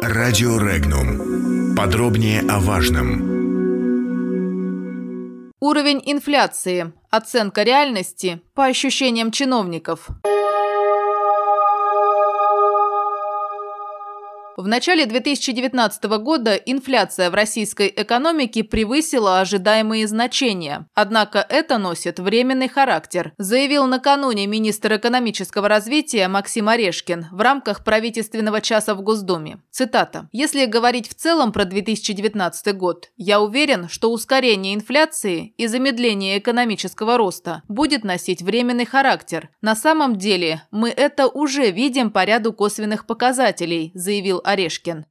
Радио Регнум. Подробнее о важном. Уровень инфляции. Оценка реальности по ощущениям чиновников. В начале 2019 года инфляция в российской экономике превысила ожидаемые значения. Однако это носит временный характер, заявил накануне министр экономического развития Максим Орешкин в рамках правительственного часа в Госдуме. Цитата. «Если говорить в целом про 2019 год, я уверен, что ускорение инфляции и замедление экономического роста будет носить временный характер. На самом деле мы это уже видим по ряду косвенных показателей», заявил Орешкин.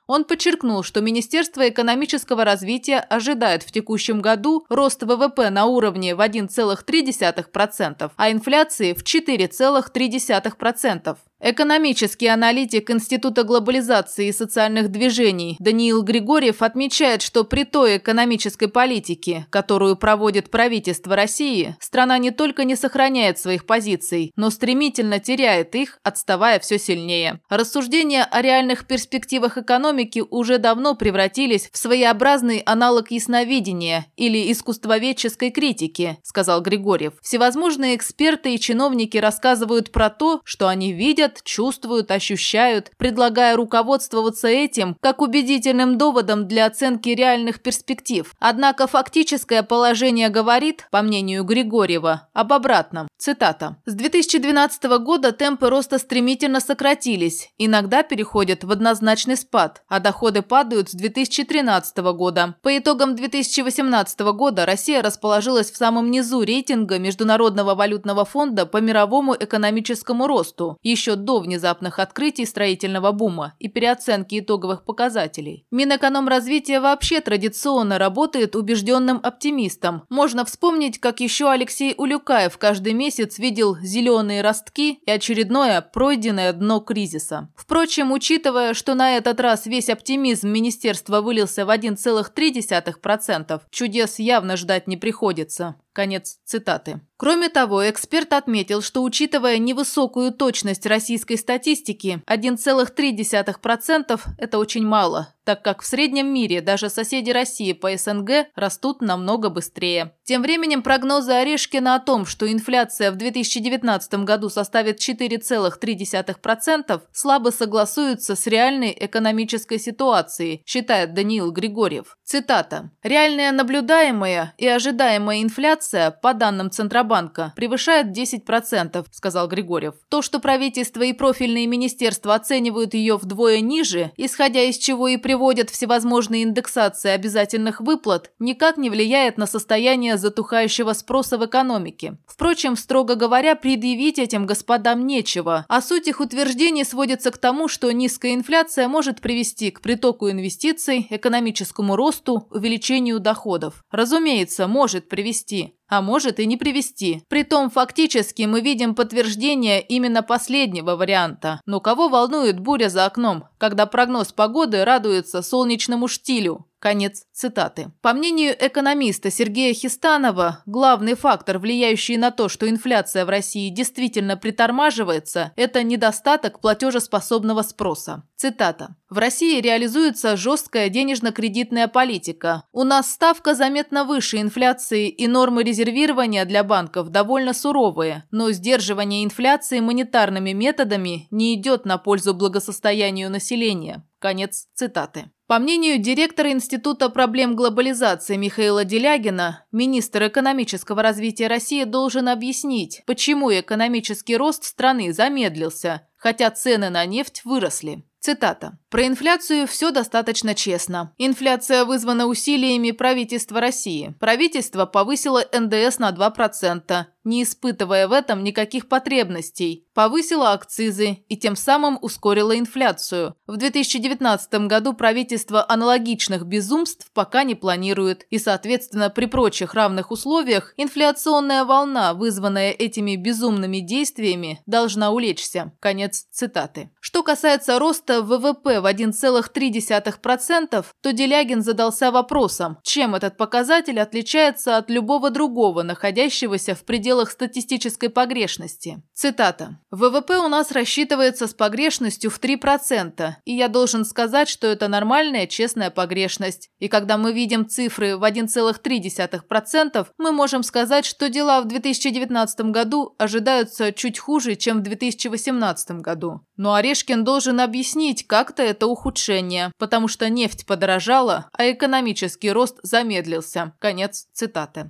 Он подчеркнул, что Министерство экономического развития ожидает в текущем году рост ВВП на уровне в 1,3%, а инфляции в 4,3%. Экономический аналитик Института глобализации и социальных движений Даниил Григорьев отмечает, что при той экономической политике, которую проводит правительство России, страна не только не сохраняет своих позиций, но стремительно теряет их, отставая все сильнее. Рассуждения о реальных перспективах экономики уже давно превратились в своеобразный аналог ясновидения или искусствоведческой критики, сказал Григорьев. Всевозможные эксперты и чиновники рассказывают про то, что они видят, видят, чувствуют, ощущают, предлагая руководствоваться этим как убедительным доводом для оценки реальных перспектив. Однако фактическое положение говорит, по мнению Григорьева, об обратном. Цитата. «С 2012 года темпы роста стремительно сократились, иногда переходят в однозначный спад, а доходы падают с 2013 года. По итогам 2018 года Россия расположилась в самом низу рейтинга Международного валютного фонда по мировому экономическому росту. Еще до внезапных открытий строительного бума и переоценки итоговых показателей. Минэкономразвитие вообще традиционно работает убежденным оптимистом. Можно вспомнить, как еще Алексей Улюкаев каждый месяц видел зеленые ростки и очередное пройденное дно кризиса. Впрочем, учитывая, что на этот раз весь оптимизм министерства вылился в 1,3%, чудес явно ждать не приходится. Конец цитаты. Кроме того, эксперт отметил, что учитывая невысокую точность российской статистики, 1,3% – это очень мало, так как в среднем мире даже соседи России по СНГ растут намного быстрее. Тем временем прогнозы Орешкина о том, что инфляция в 2019 году составит 4,3%, слабо согласуются с реальной экономической ситуацией, считает Даниил Григорьев. Цитата. «Реальная наблюдаемая и ожидаемая инфляция, по данным Центробанка, превышает 10%, сказал Григорьев. То, что правительство и профильные министерства оценивают ее вдвое ниже, исходя из чего и приводят всевозможные индексации обязательных выплат, никак не влияет на состояние затухающего спроса в экономике. Впрочем, строго говоря, предъявить этим господам нечего, а суть их утверждений сводится к тому, что низкая инфляция может привести к притоку инвестиций, экономическому росту, увеличению доходов. Разумеется, может привести а может и не привести. Притом фактически мы видим подтверждение именно последнего варианта. Но кого волнует буря за окном, когда прогноз погоды радуется солнечному штилю? Конец цитаты. По мнению экономиста Сергея Хистанова, главный фактор, влияющий на то, что инфляция в России действительно притормаживается, это недостаток платежеспособного спроса. Цитата. В России реализуется жесткая денежно-кредитная политика. У нас ставка заметно выше инфляции и нормы резервирования для банков довольно суровые, но сдерживание инфляции монетарными методами не идет на пользу благосостоянию населения. Конец цитаты. По мнению директора Института проблем глобализации Михаила Делягина, министр экономического развития России должен объяснить, почему экономический рост страны замедлился, хотя цены на нефть выросли. Цитата. Про инфляцию все достаточно честно. Инфляция вызвана усилиями правительства России. Правительство повысило НДС на 2%, не испытывая в этом никаких потребностей, повысило акцизы и тем самым ускорило инфляцию. В 2019 году правительство аналогичных безумств пока не планирует, и, соответственно, при прочих равных условиях инфляционная волна, вызванная этими безумными действиями, должна улечься. Конец цитаты. Что касается роста ВВП в 1,3%, то Делягин задался вопросом, чем этот показатель отличается от любого другого, находящегося в пределах статистической погрешности. Цитата. «ВВП у нас рассчитывается с погрешностью в 3%, и я должен сказать, что это нормальная честная погрешность. И когда мы видим цифры в 1,3%, мы можем сказать, что дела в 2019 году ожидаются чуть хуже, чем в 2018 году. Но Орешкин должен объяснить как-то это ухудшение, потому что нефть подорожала, а экономический рост замедлился. Конец цитаты.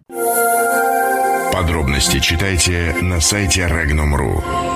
Подробности читайте на сайте Regnum.ru.